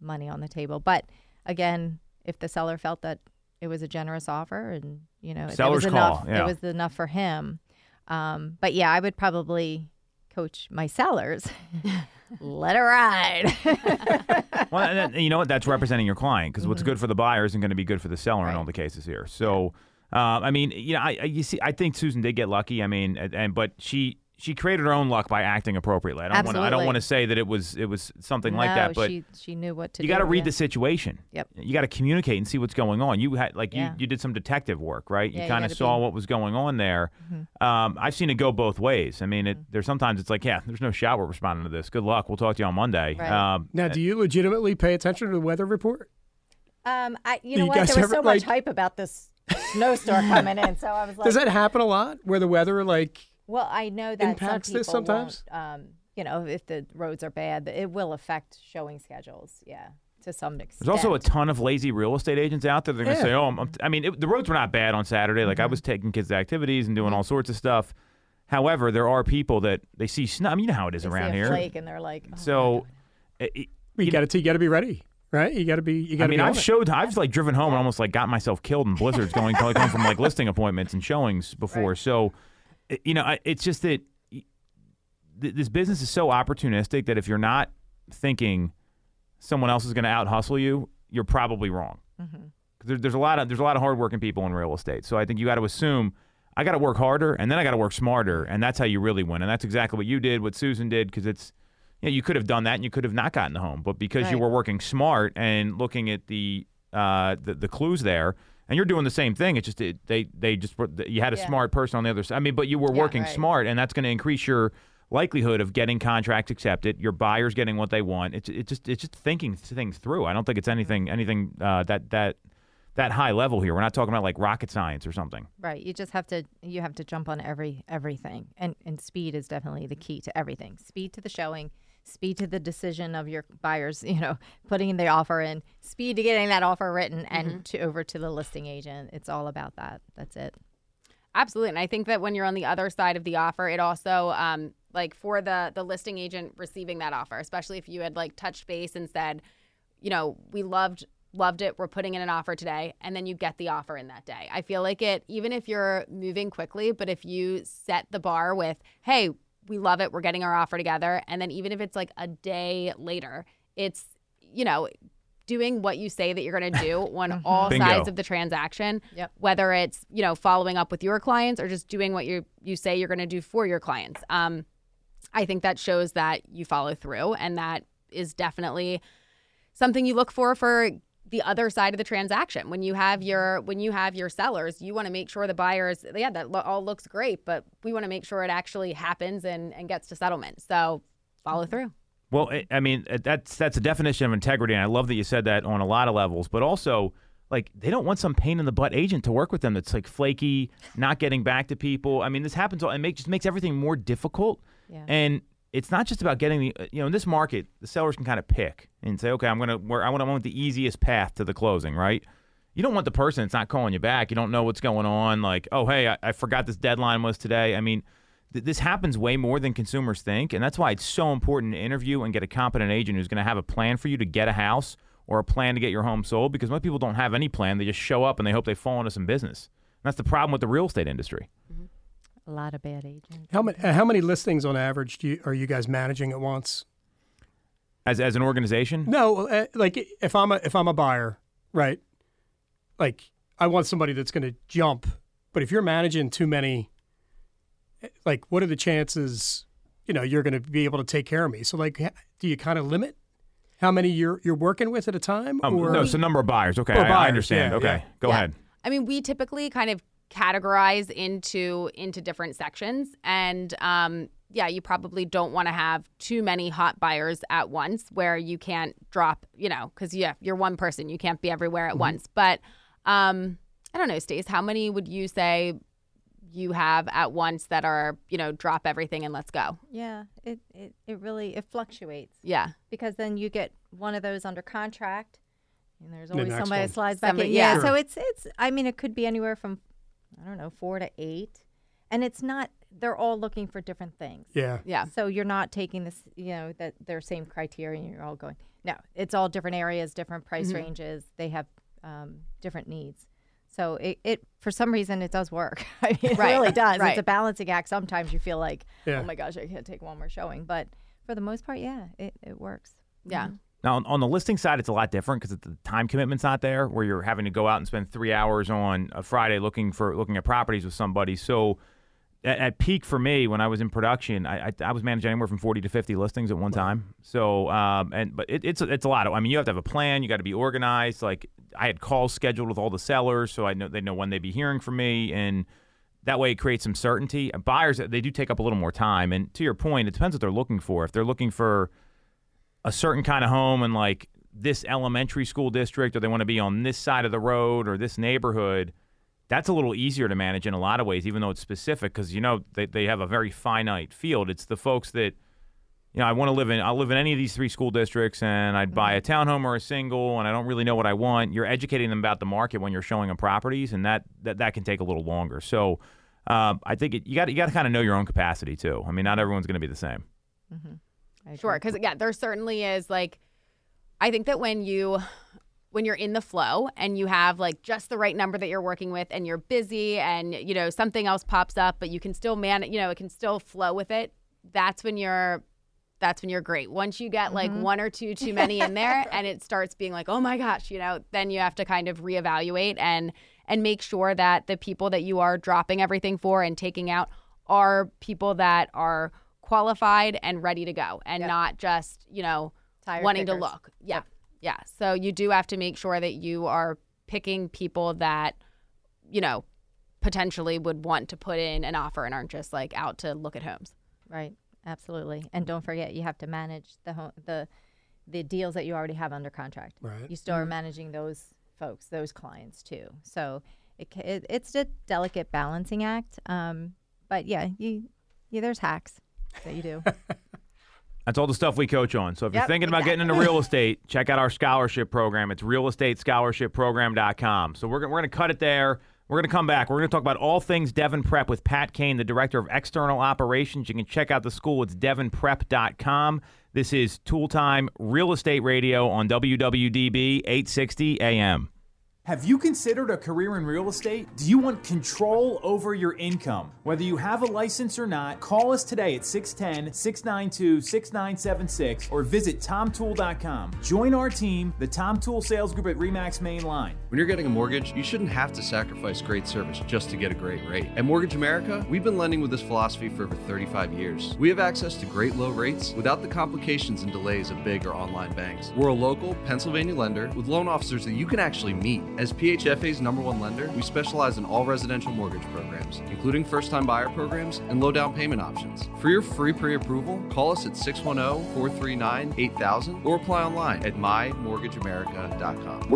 money on the table. But again, if the seller felt that it was a generous offer and, you know, that was Seller's enough, yeah. it was enough for him. Um, but yeah, I would probably coach my sellers. Let it ride. well, and, you know what? That's representing your client because what's good for the buyer isn't going to be good for the seller in Mm-hmm. All the cases here. So, uh, I mean, you know, I, I you see, I think Susan did get lucky. I mean, and but she she created her own luck by acting appropriately. I don't want to I don't want to say that it was it was something like that, but she she knew what to you do. got to read yeah. the situation. Yep. You got to communicate and see what's going on. You had like Yeah. you, you did some detective work, right? Yeah, you you kind of saw be- Mm-hmm. what was going on there. Um, I've seen it go both ways. I mean, it, there's sometimes it's like, yeah, there's no shot we're responding to this. Good luck. We'll talk to you on Monday. Right. Um, Now, do you legitimately pay attention to the weather report? Um, I, you Do know you what? guys There was ever, so much hype about this snowstorm coming in, so I was like, Does that happen a lot where the weather, like, Well, I know that impacts some this people sometimes? Um, you know, if the roads are bad, it will affect showing schedules. Yeah, to some extent. There's also a ton of lazy real estate agents out there. They're going to Yeah. say, "Oh, I'm, I'm- I mean, it, the roads were not bad on Saturday. Like I Mm-hmm. was taking kids to activities and doing all sorts of stuff." However, there are people that they see snow. I mean, you know how it is They see around a here. flake and they're like, oh, So, it, it- you got to you got to be ready, right? You got to be you got I to mean, be I've it. showed, I've like driven home and almost like got myself killed in blizzards going going home from like listing appointments and showings before. So, it- you know, I- it's just that th- this business is so opportunistic that if you're not thinking someone else is going to out hustle you, you're probably wrong. 'Cause There, there's a lot of there's a lot of hardworking people in real estate. So I think you got to assume I got to work harder and then I got to work smarter, and that's how you really win. And that's exactly what you did, what Susan did, because it's you know, you could have done that and you could have not gotten the home, but because you were working smart and looking at the uh, the, the clues there, and you're doing the same thing. It's just it, they they just you had a Yeah. smart person on the other side. I mean, but you were Yeah, working right. smart, and that's going to increase your likelihood of getting contracts accepted. Your buyers getting what they want. It's it just it's just thinking things through. I don't think it's anything anything uh, that that that high level here. We're not talking about like rocket science or something. Right. You just have to you have to jump on every everything, and and speed is definitely the key to everything. Speed to the showing, speed to the decision of your buyers. You know, putting the offer in, speed to getting that offer written, and to over to the listing agent. It's all about that. That's it. Absolutely, and I think that when you're on the other side of the offer, it also um, like for the the listing agent receiving that offer, especially if you had like touched base and said, you know, we loved loved it, we're putting in an offer today, and then you get the offer in that day. I feel like it, even if you're moving quickly, but if you set the bar with, hey, we love it, we're getting our offer together, and then even if it's like a day later, it's you know doing what you say that you're going to do on all Bingo. sides of the transaction Yep. whether it's you know following up with your clients or just doing what you you say you're going to do for your clients um i think that shows that you follow through and that is definitely something you look for for the other side of the transaction when you have your when you have your sellers you want to make sure the buyers yeah that lo- all looks great but we want to make sure it actually happens and and gets to settlement so follow through Well, I- I mean, uh, that's that's a definition of integrity, and I love that you said that on a lot of levels. But also, like, they don't want some pain in the butt agent to work with them that's like flaky, not getting back to people. I mean, this happens. all- It make, just makes everything more difficult. Yeah. And it's not just about getting the. uh, You know, in this market, the sellers can kind of pick and say, okay, I'm gonna. Where I want, I want the easiest path to the closing, right? You don't want the person that's not calling you back. You don't know what's going on. Like, oh, hey, I, I forgot this deadline was today. I mean, th- this happens way more than consumers think, and that's why it's so important to interview and get a competent agent who's going to have a plan for you to get a house or a plan to get your home sold. Because most people don't have any plan; they just show up and they hope they fall into some business. That's the problem with the real estate industry. A lot of bad agents. How many how many listings on average do you, are you guys managing at once? As as an organization, No, uh, like if I'm a if I'm a buyer, right? Like I want somebody that's going to jump, but if you're managing too many, eh, like what are the chances? You know, you're going to be able to take care of me. So, like, do you kind of limit how many you're you're working with at a time? um, or no, it's the number of buyers. Okay, Or I, I understand. yeah, okay, yeah. go Yeah. ahead. I mean, we typically kind of categorize into into different sections, and um, yeah, you probably don't want to have too many hot buyers at once, where you can't drop, you know, because yeah, you're one person, you can't be everywhere at once. But um, I don't know, Stace, how many would you say you have at once that are, you know, drop everything and let's go? Yeah, it, it, it really it fluctuates Yeah, because then you get one of those under contract, and there's always next somebody one. that slides back Somebody- in. Yeah, yeah. so it's it's. I mean, it could be anywhere from I don't know four to eight, and it's not. They're all looking for different things. yeah, yeah. So you're not taking this, you know, that their same criteria and you're all going. No, it's all different areas, different price ranges. They have um, different needs. So it, it, for some reason, it does work. I mean, it Right, really does. right. It's a balancing act. Sometimes you feel like, Yeah. oh my gosh, I can't take one more showing. But for the most part, yeah, it, it works. Yeah. Now, on, on the listing side, it's a lot different because the time commitment's not there, where you're having to go out and spend three hours on a Friday looking for looking at properties with somebody. So, at, at peak for me, when I was in production, I, I, I was managing anywhere from forty to fifty listings at one time. So, um, and but it, it's it's a lot. Of, I mean, you have to have a plan. You got to be organized. Like I had calls scheduled with all the sellers, so I know they know when they'd be hearing from me, and that way it creates some certainty. Buyers they do take up a little more time, and to your point, it depends what they're looking for. If they're looking for a certain kind of home in like this elementary school district or they want to be on this side of the road or this neighborhood that's a little easier to manage in a lot of ways even though it's specific because you know they, they have a very finite field. It's the folks that you know i want to live in i'll live in any of these three school districts and i'd buy a townhome or a single and i don't really know what i want. You're educating them about the market when you're showing them properties and that that, that can take a little longer. So um, i think it, you got you got to kind of know your own capacity too. I mean not everyone's going to be the same. I Sure, because yeah, there certainly is like, I think that when you when you're in the flow and you have like just the right number that you're working with and you're busy and you know something else pops up but you can still man you know it can still flow with it that's when you're that's when you're great. Once you get like mm-hmm. one or two too many in there and it starts being like oh my gosh you know then you have to kind of reevaluate and and make sure that the people that you are dropping everything for and taking out are people that are qualified and ready to go and not just you know Tire wanting to look yeah yeah so you do have to make sure that you are picking people that you know potentially would want to put in an offer and aren't just like out to look at homes Right. Absolutely. And don't forget, you have to manage the home, the the deals that you already have under contract. Right. You still are managing those folks, those clients too. So it, it it's a delicate balancing act. Um, but yeah, you yeah, there's hacks that you do. That's all the stuff we coach on. So if you're thinking about getting into real estate, check out our scholarship program. It's realestatescholarshipprogram.com. So we're, we're going to cut it there. We're going to come back. We're going to talk about all things Devon Prep with Pat Kane, the Director of External Operations. You can check out the school. It's devonprep.com. This is Toole Time Real Estate Radio on WWDB 860 AM. Have you considered a career in real estate? Do you want control over your income? Whether you have a license or not, call us today at 610 692 6976 or visit tomtoole.com. Join our team, the Tom Toole Sales Group at REMAX Main Line. When you're getting a mortgage, you shouldn't have to sacrifice great service just to get a great rate. At Mortgage America, we've been lending with this philosophy for over 35 years. We have access to great low rates without the complications and delays of big or online banks. We're a local Pennsylvania lender with loan officers that you can actually meet. As PHFA's number one lender, we specialize in all residential mortgage programs, including first time buyer programs and low down payment options. For your free pre approval, call us at 610 439 8000 or apply online at mymortgageamerica.com.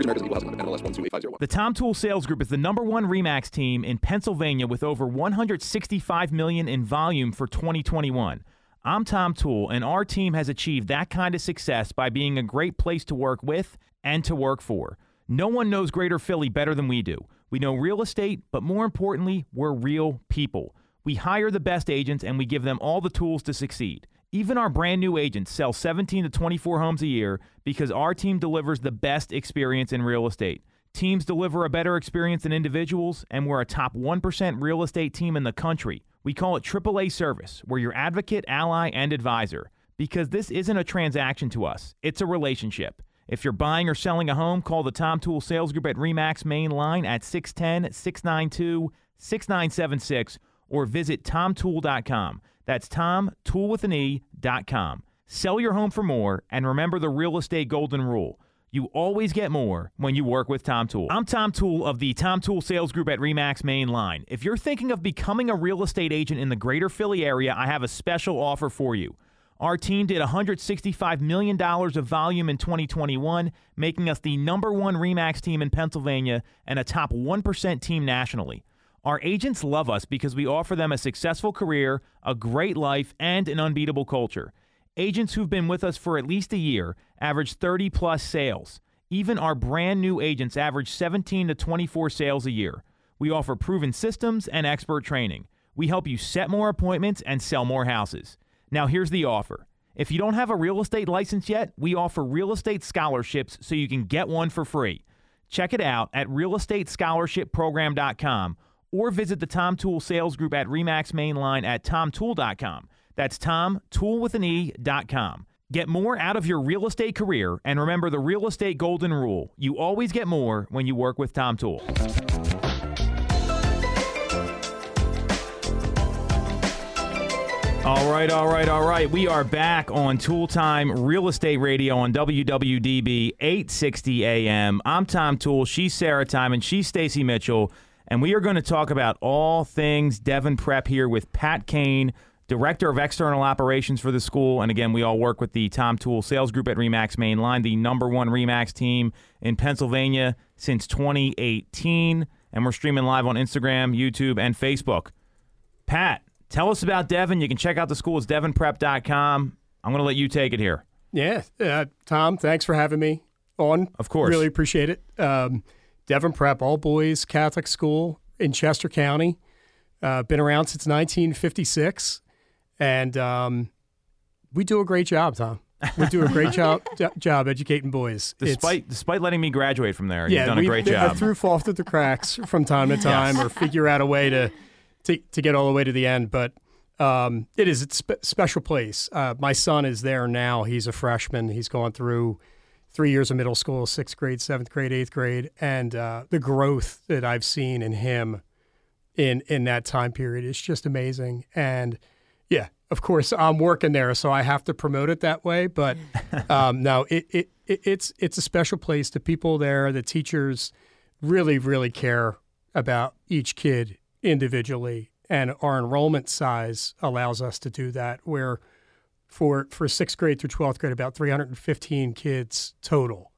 The Tom Toole Sales Group is the number one Remax team in Pennsylvania with over 165 million in volume for 2021. I'm Tom Toole, and our team has achieved that kind of success by being a great place to work with and to work for. No one knows Greater Philly better than we do. We know real estate, but more importantly, we're real people. We hire the best agents and we give them all the tools to succeed. Even our brand new agents sell 17 to 24 homes a year because our team delivers the best experience in real estate. Teams deliver a better experience than individuals, and we're a top 1% real estate team in the country. We call it AAA Service. We're your advocate, ally, and advisor because this isn't a transaction to us, it's a relationship. If you're buying or selling a home, call the Tom Toole Sales Group at REMAX main line at 610 692 6976 or visit tomtoole.com. That's Tom, tool with an E.com. Sell your home for more and remember the real estate golden rule. You always get more when you work with Tom Toole. I'm Tom Toole of the Tom Toole Sales Group at REMAX Main Line. If you're thinking of becoming a real estate agent in the greater Philly area, I have a special offer for you. Our team did $165 million of volume in 2021, making us the number one REMAX team in Pennsylvania and a top 1% team nationally. Our agents love us because we offer them a successful career, a great life, and an unbeatable culture. Agents who've been with us for at least a year average 30 plus sales. Even our brand new agents average 17 to 24 sales a year. We offer proven systems and expert training. We help you set more appointments and sell more houses. Now, here's the offer. If you don't have a real estate license yet, we offer real estate scholarships so you can get one for free. Check it out at realestatescholarshipprogram.com or visit the Tom Toole Sales Group at Remax Mainline at tomtoole.com. That's Tom, tool with an E.com. Get more out of your real estate career and remember the real estate golden rule. You always get more when you work with Tom Toole. All right, all right, all right. We are back on Toole Time Real Estate Radio on WWDB 860 AM. I'm Tom Toole. She's Sarah Time, and she's Stacy Mitchell. And we are going to talk about all things Devon Prep here with Pat Kane, Director of External Operations for the school. And again, we all work with the Tom Toole Sales Group at Remax Main Line, the number one Remax team in Pennsylvania since 2018. And we're streaming live on Instagram, YouTube, and Facebook. Pat, tell us about Devon. You can check out the school. It's devonprep.com. I'm going to let you take it here. Yeah, uh, Tom, thanks for having me on. Of course. Really appreciate it. Um, Devon Prep, all boys Catholic school in Chester County. Uh, been around since 1956. And um, we do a great job, Tom. We do a great job job educating boys. Despite it's, despite letting me graduate from there, yeah, you've done a great job. I threw fall through the cracks from time to time, yes. or figure out a way to, to to get all the way to the end. But um, it is a spe- special place. Uh, my son is there now. He's a freshman. He's gone through three years of middle school, sixth grade, seventh grade, eighth grade, and uh, the growth that I've seen in him in in that time period is just amazing. And yeah, of course, I'm working there, so I have to promote it that way. But um, no, it, it, it, it's it's a special place. The people there, the teachers, really really care about each kid individually, and our enrollment size allows us to do that. Where for for sixth grade through twelfth grade, about 315 kids total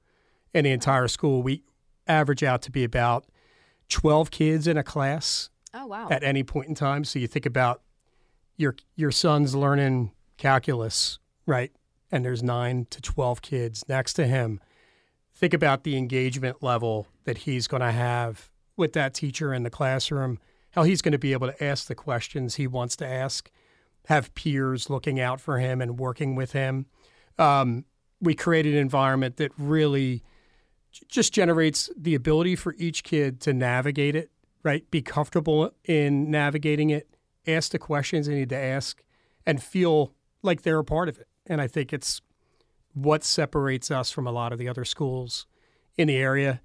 in the entire school. We average out to be about 12 kids in a class. Oh wow! At any point in time, so you think about your your son's learning calculus, right? And there's 9 to 12 kids next to him. Think about the engagement level that he's going to have with that teacher in the classroom, how he's going to be able to ask the questions he wants to ask, have peers looking out for him and working with him. Um, we created an environment that really just generates the ability for each kid to navigate it, right? Be comfortable in navigating it ask the questions they need to ask and feel like they're a part of it. And I think it's what separates us from a lot of the other schools in the area.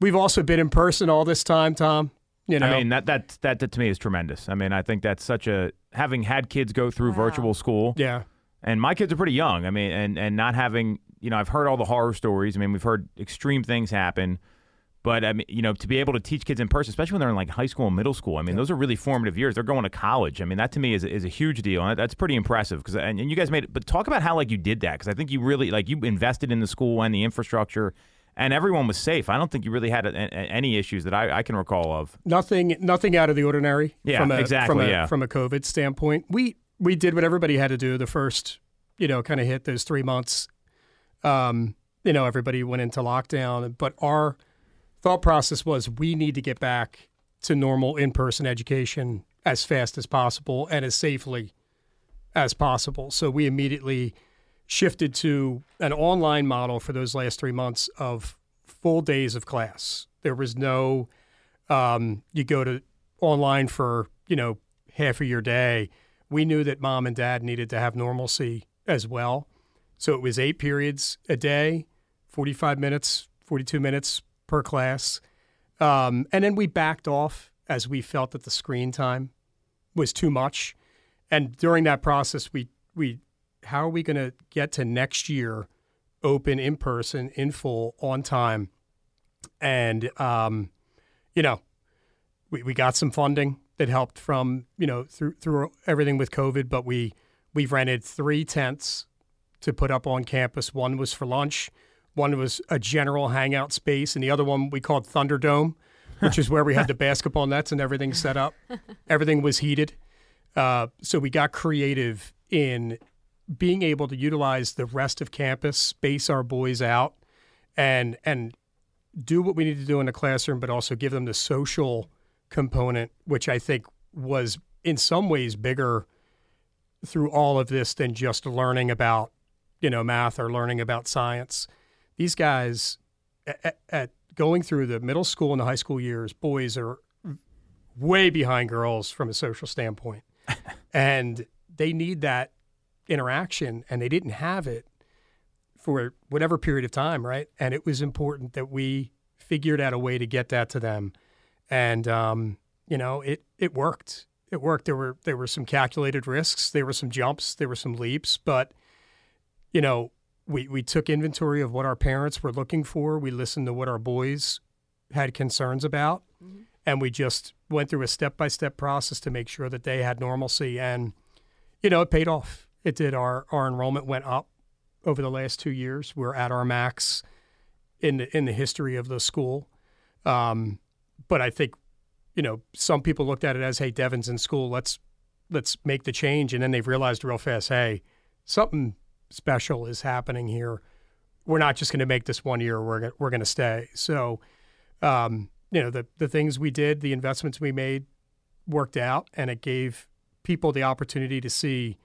We've also been in person all this time, Tom. You know, I mean that that that, that to me is tremendous. I mean, I think that's such a having had kids go through wow. virtual school. Yeah. And my kids are pretty young. I mean, and and not having, you know, I've heard all the horror stories. I mean, we've heard extreme things happen. But I mean, you know, to be able to teach kids in person, especially when they're in like high school and middle school, I mean, yeah. those are really formative years. They're going to college. I mean, that to me is, is a huge deal, and that's pretty impressive. Because and, and you guys made it. But talk about how like you did that, because I think you really like you invested in the school and the infrastructure, and everyone was safe. I don't think you really had a, a, any issues that I, I, can recall of. Nothing, nothing out of the ordinary. Yeah, from a, exactly. From a, yeah. from a COVID standpoint, we we did what everybody had to do. The first, you know, kind of hit those three months. Um, you know, everybody went into lockdown, but our thought process was we need to get back to normal in person education as fast as possible and as safely as possible. So we immediately shifted to an online model for those last three months of full days of class. There was no, um, you go to online for, you know, half of your day. We knew that mom and dad needed to have normalcy as well. So it was eight periods a day, 45 minutes, 42 minutes per class. Um, and then we backed off as we felt that the screen time was too much. And during that process, we, we how are we going to get to next year open in person, in full, on time? And, um, you know, we, we got some funding that helped from, you know, through, through everything with COVID, but we, we've rented three tents to put up on campus. One was for lunch, one was a general hangout space, and the other one we called Thunderdome, which is where we had the basketball nets and everything set up. Everything was heated. Uh, so we got creative in being able to utilize the rest of campus, space our boys out, and and do what we need to do in the classroom, but also give them the social component, which I think was in some ways bigger through all of this than just learning about you know math or learning about science. These guys at, at going through the middle school and the high school years, boys are way behind girls from a social standpoint, and they need that interaction and they didn't have it for whatever period of time, right? And it was important that we figured out a way to get that to them. And um, you know, it it worked. It worked. There were there were some calculated risks, there were some jumps, there were some leaps, but you know, we we took inventory of what our parents were looking for. We listened to what our boys had concerns about. Mm-hmm. And we just went through a step by step process to make sure that they had normalcy. And, you know, it paid off it did. Our our enrollment went up over the last two years. We're at our max in the, in the history of the school. Um, but I think, you know, some people looked at it as, "Hey, Devon's in school. Let's let's make the change," and then they've realized real fast, "Hey, something special is happening here. We're not just going to make this one year. We're we're going to stay." So, um, you know, the the things we did, the investments we made, worked out, and it gave people the opportunity to see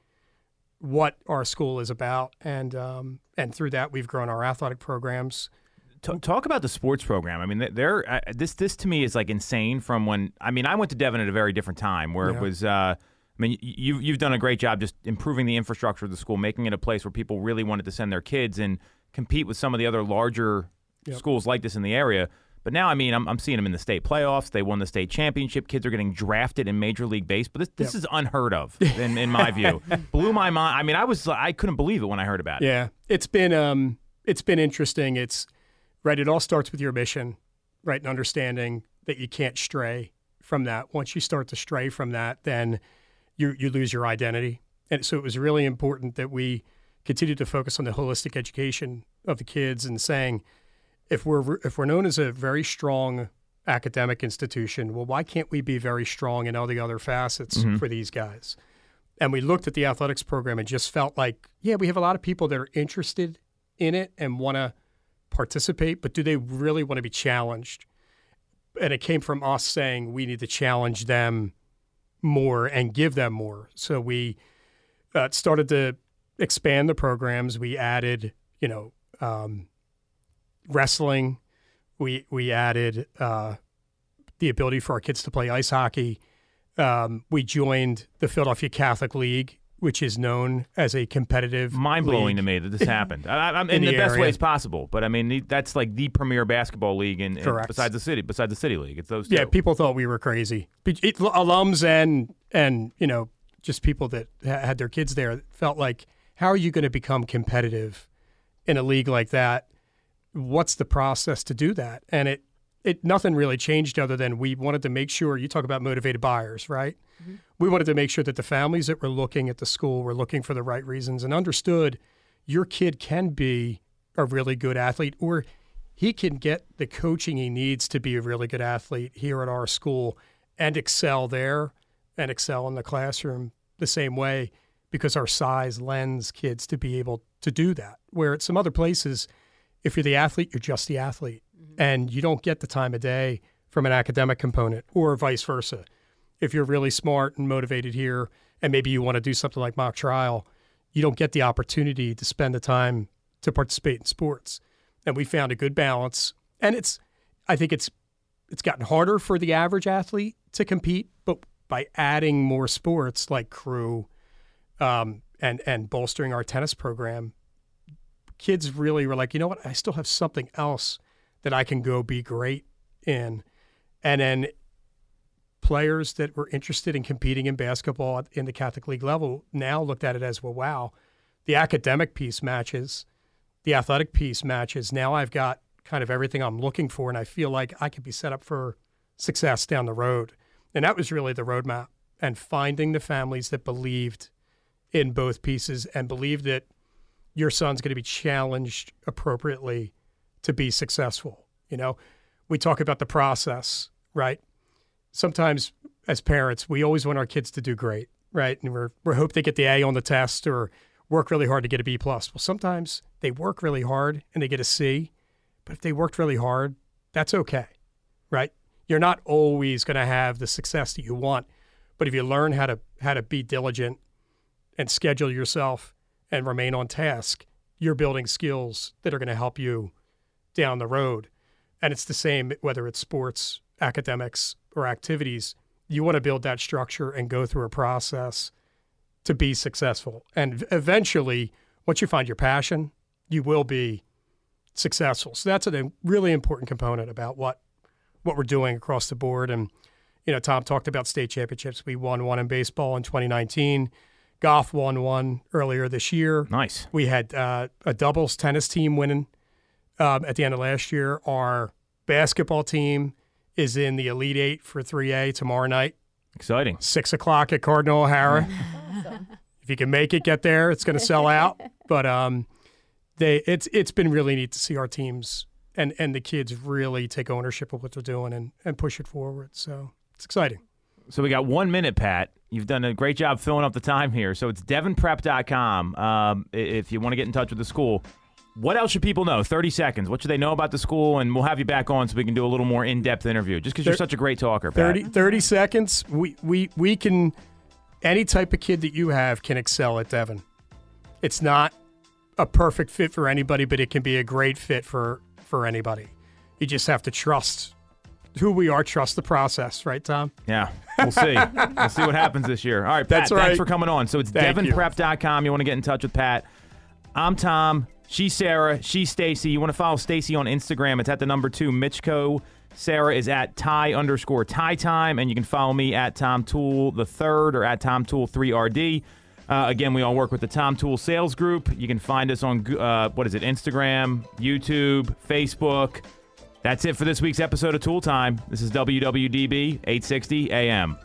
what our school is about, and um, and through that we've grown our athletic programs. talk about the sports program. I mean, there. Uh, this this to me is like insane. From when I mean, I went to Devon at a very different time where yeah. it was. Uh, I mean, you you've done a great job just improving the infrastructure of the school, making it a place where people really wanted to send their kids and compete with some of the other larger yep. schools like this in the area. But now, I mean, I'm, I'm seeing them in the state playoffs. They won the state championship. Kids are getting drafted in Major League Baseball. But this this yep. is unheard of, in, in my view. Blew my mind. I mean, I was I couldn't believe it when I heard about it. Yeah, it's been um it's been interesting. It's right. It all starts with your mission, right, and understanding that you can't stray from that. Once you start to stray from that, then you you lose your identity. And so it was really important that we continued to focus on the holistic education of the kids and saying if we're if we're known as a very strong academic institution, well, why can't we be very strong in all the other facets mm-hmm. for these guys? And we looked at the athletics program and just felt like, yeah, we have a lot of people that are interested in it and want to participate, but do they really want to be challenged? And it came from us saying we need to challenge them more and give them more. So we uh, started to expand the programs. We added, you know, um, wrestling. We we added uh, the ability for our kids to play ice hockey. Um, we joined the Philadelphia Catholic League, which is known as a competitive. Mind blowing to me that this happened. I, in, in, the, the best ways possible, but I mean that's like the premier basketball league in, in besides the city, besides the city league. It's those. Two. Yeah, people thought we were crazy. It, alums and and you know just people that had their kids there felt like, how are you going to become competitive in a league like that? What's the process to do that? And it it nothing really changed other than we wanted to make sure you talk about motivated buyers, right? Mm-hmm. We wanted to make sure that the families that were looking at the school were looking for the right reasons and understood your kid can be a really good athlete or he can get the coaching he needs to be a really good athlete here at our school and excel there and excel in the classroom the same way because our size lends kids to be able to do that. Where at some other places, if you're the athlete, you're just the athlete, mm-hmm. and you don't get the time of day from an academic component, or vice versa. If you're really smart and motivated here, and maybe you want to do something like mock trial, you don't get the opportunity to spend the time to participate in sports. And we found a good balance, and it's, I think it's it's gotten harder for the average athlete to compete, but by adding more sports like crew um, and and bolstering our tennis program, kids really were like, you know what, I still have something else that I can go be great in, and then players that were interested in competing in basketball in the Catholic League level now looked at it as well, wow, the academic piece matches, the athletic piece matches. Now I've got kind of everything I'm looking for, and I feel like I could be set up for success down the road. And that was really the roadmap and finding the families that believed in both pieces and believed that your son's going to be challenged appropriately to be successful. You know, we talk about the process, right? Sometimes as parents, we always want our kids to do great, right? And we're we hope they get the A on the test or work really hard to get a B plus. Well, sometimes they work really hard and they get a C, but if they worked really hard, that's okay, right? You're not always going to have the success that you want, but if you learn how to how to be diligent and schedule yourself and remain on task, you're building skills that are going to help you down the road. And it's the same whether it's sports, academics, or activities. You want to build that structure and go through a process to be successful. And eventually, once you find your passion, you will be successful. So that's a really important component about what what we're doing across the board. And you know, Tom talked about state championships. We won one in baseball in 2019. Golf won one earlier this year. Nice. We had uh, a doubles tennis team winning um, at the end of last year. Our basketball team is in the Elite Eight for 3A tomorrow night. Exciting. Six o'clock at Cardinal O'Hara. If you can make it, get there. It's going to sell out. But um, they it's it's been really neat to see our teams and and the kids really take ownership of what they're doing and and push it forward. So it's exciting. So we got one minute, Pat. You've done a great job filling up the time here. So it's devonprep.com um, if you want to get in touch with the school. What else should people know? 30 seconds. What should they know about the school? And we'll have you back on so we can do a little more in depth interview just because you're such a great talker, Pat. 30, 30 seconds. We, we, we can, any type of kid that you have can excel at Devon. It's not a perfect fit for anybody, but it can be a great fit for, for anybody. You just have to trust who we are, trust the process, right, Tom? Yeah, we'll see. we'll see what happens this year. All right, Pat, That's thanks for coming on. So it's Thank you. devonprep.com. You want to get in touch with Pat. I'm Tom. She's Sarah. She's Stacy. You want to follow Stacy on Instagram? It's at the number two Mitchko. Sarah is at Ty underscore Ty Time, and you can follow me at Tom Toole the third or at Tom Toole three RD. Uh, again, we all work with the Tom Toole Sales Group. You can find us on uh, what is it? Instagram, YouTube, Facebook. That's it for this week's episode of Toole Time. This is WWDB 860 AM.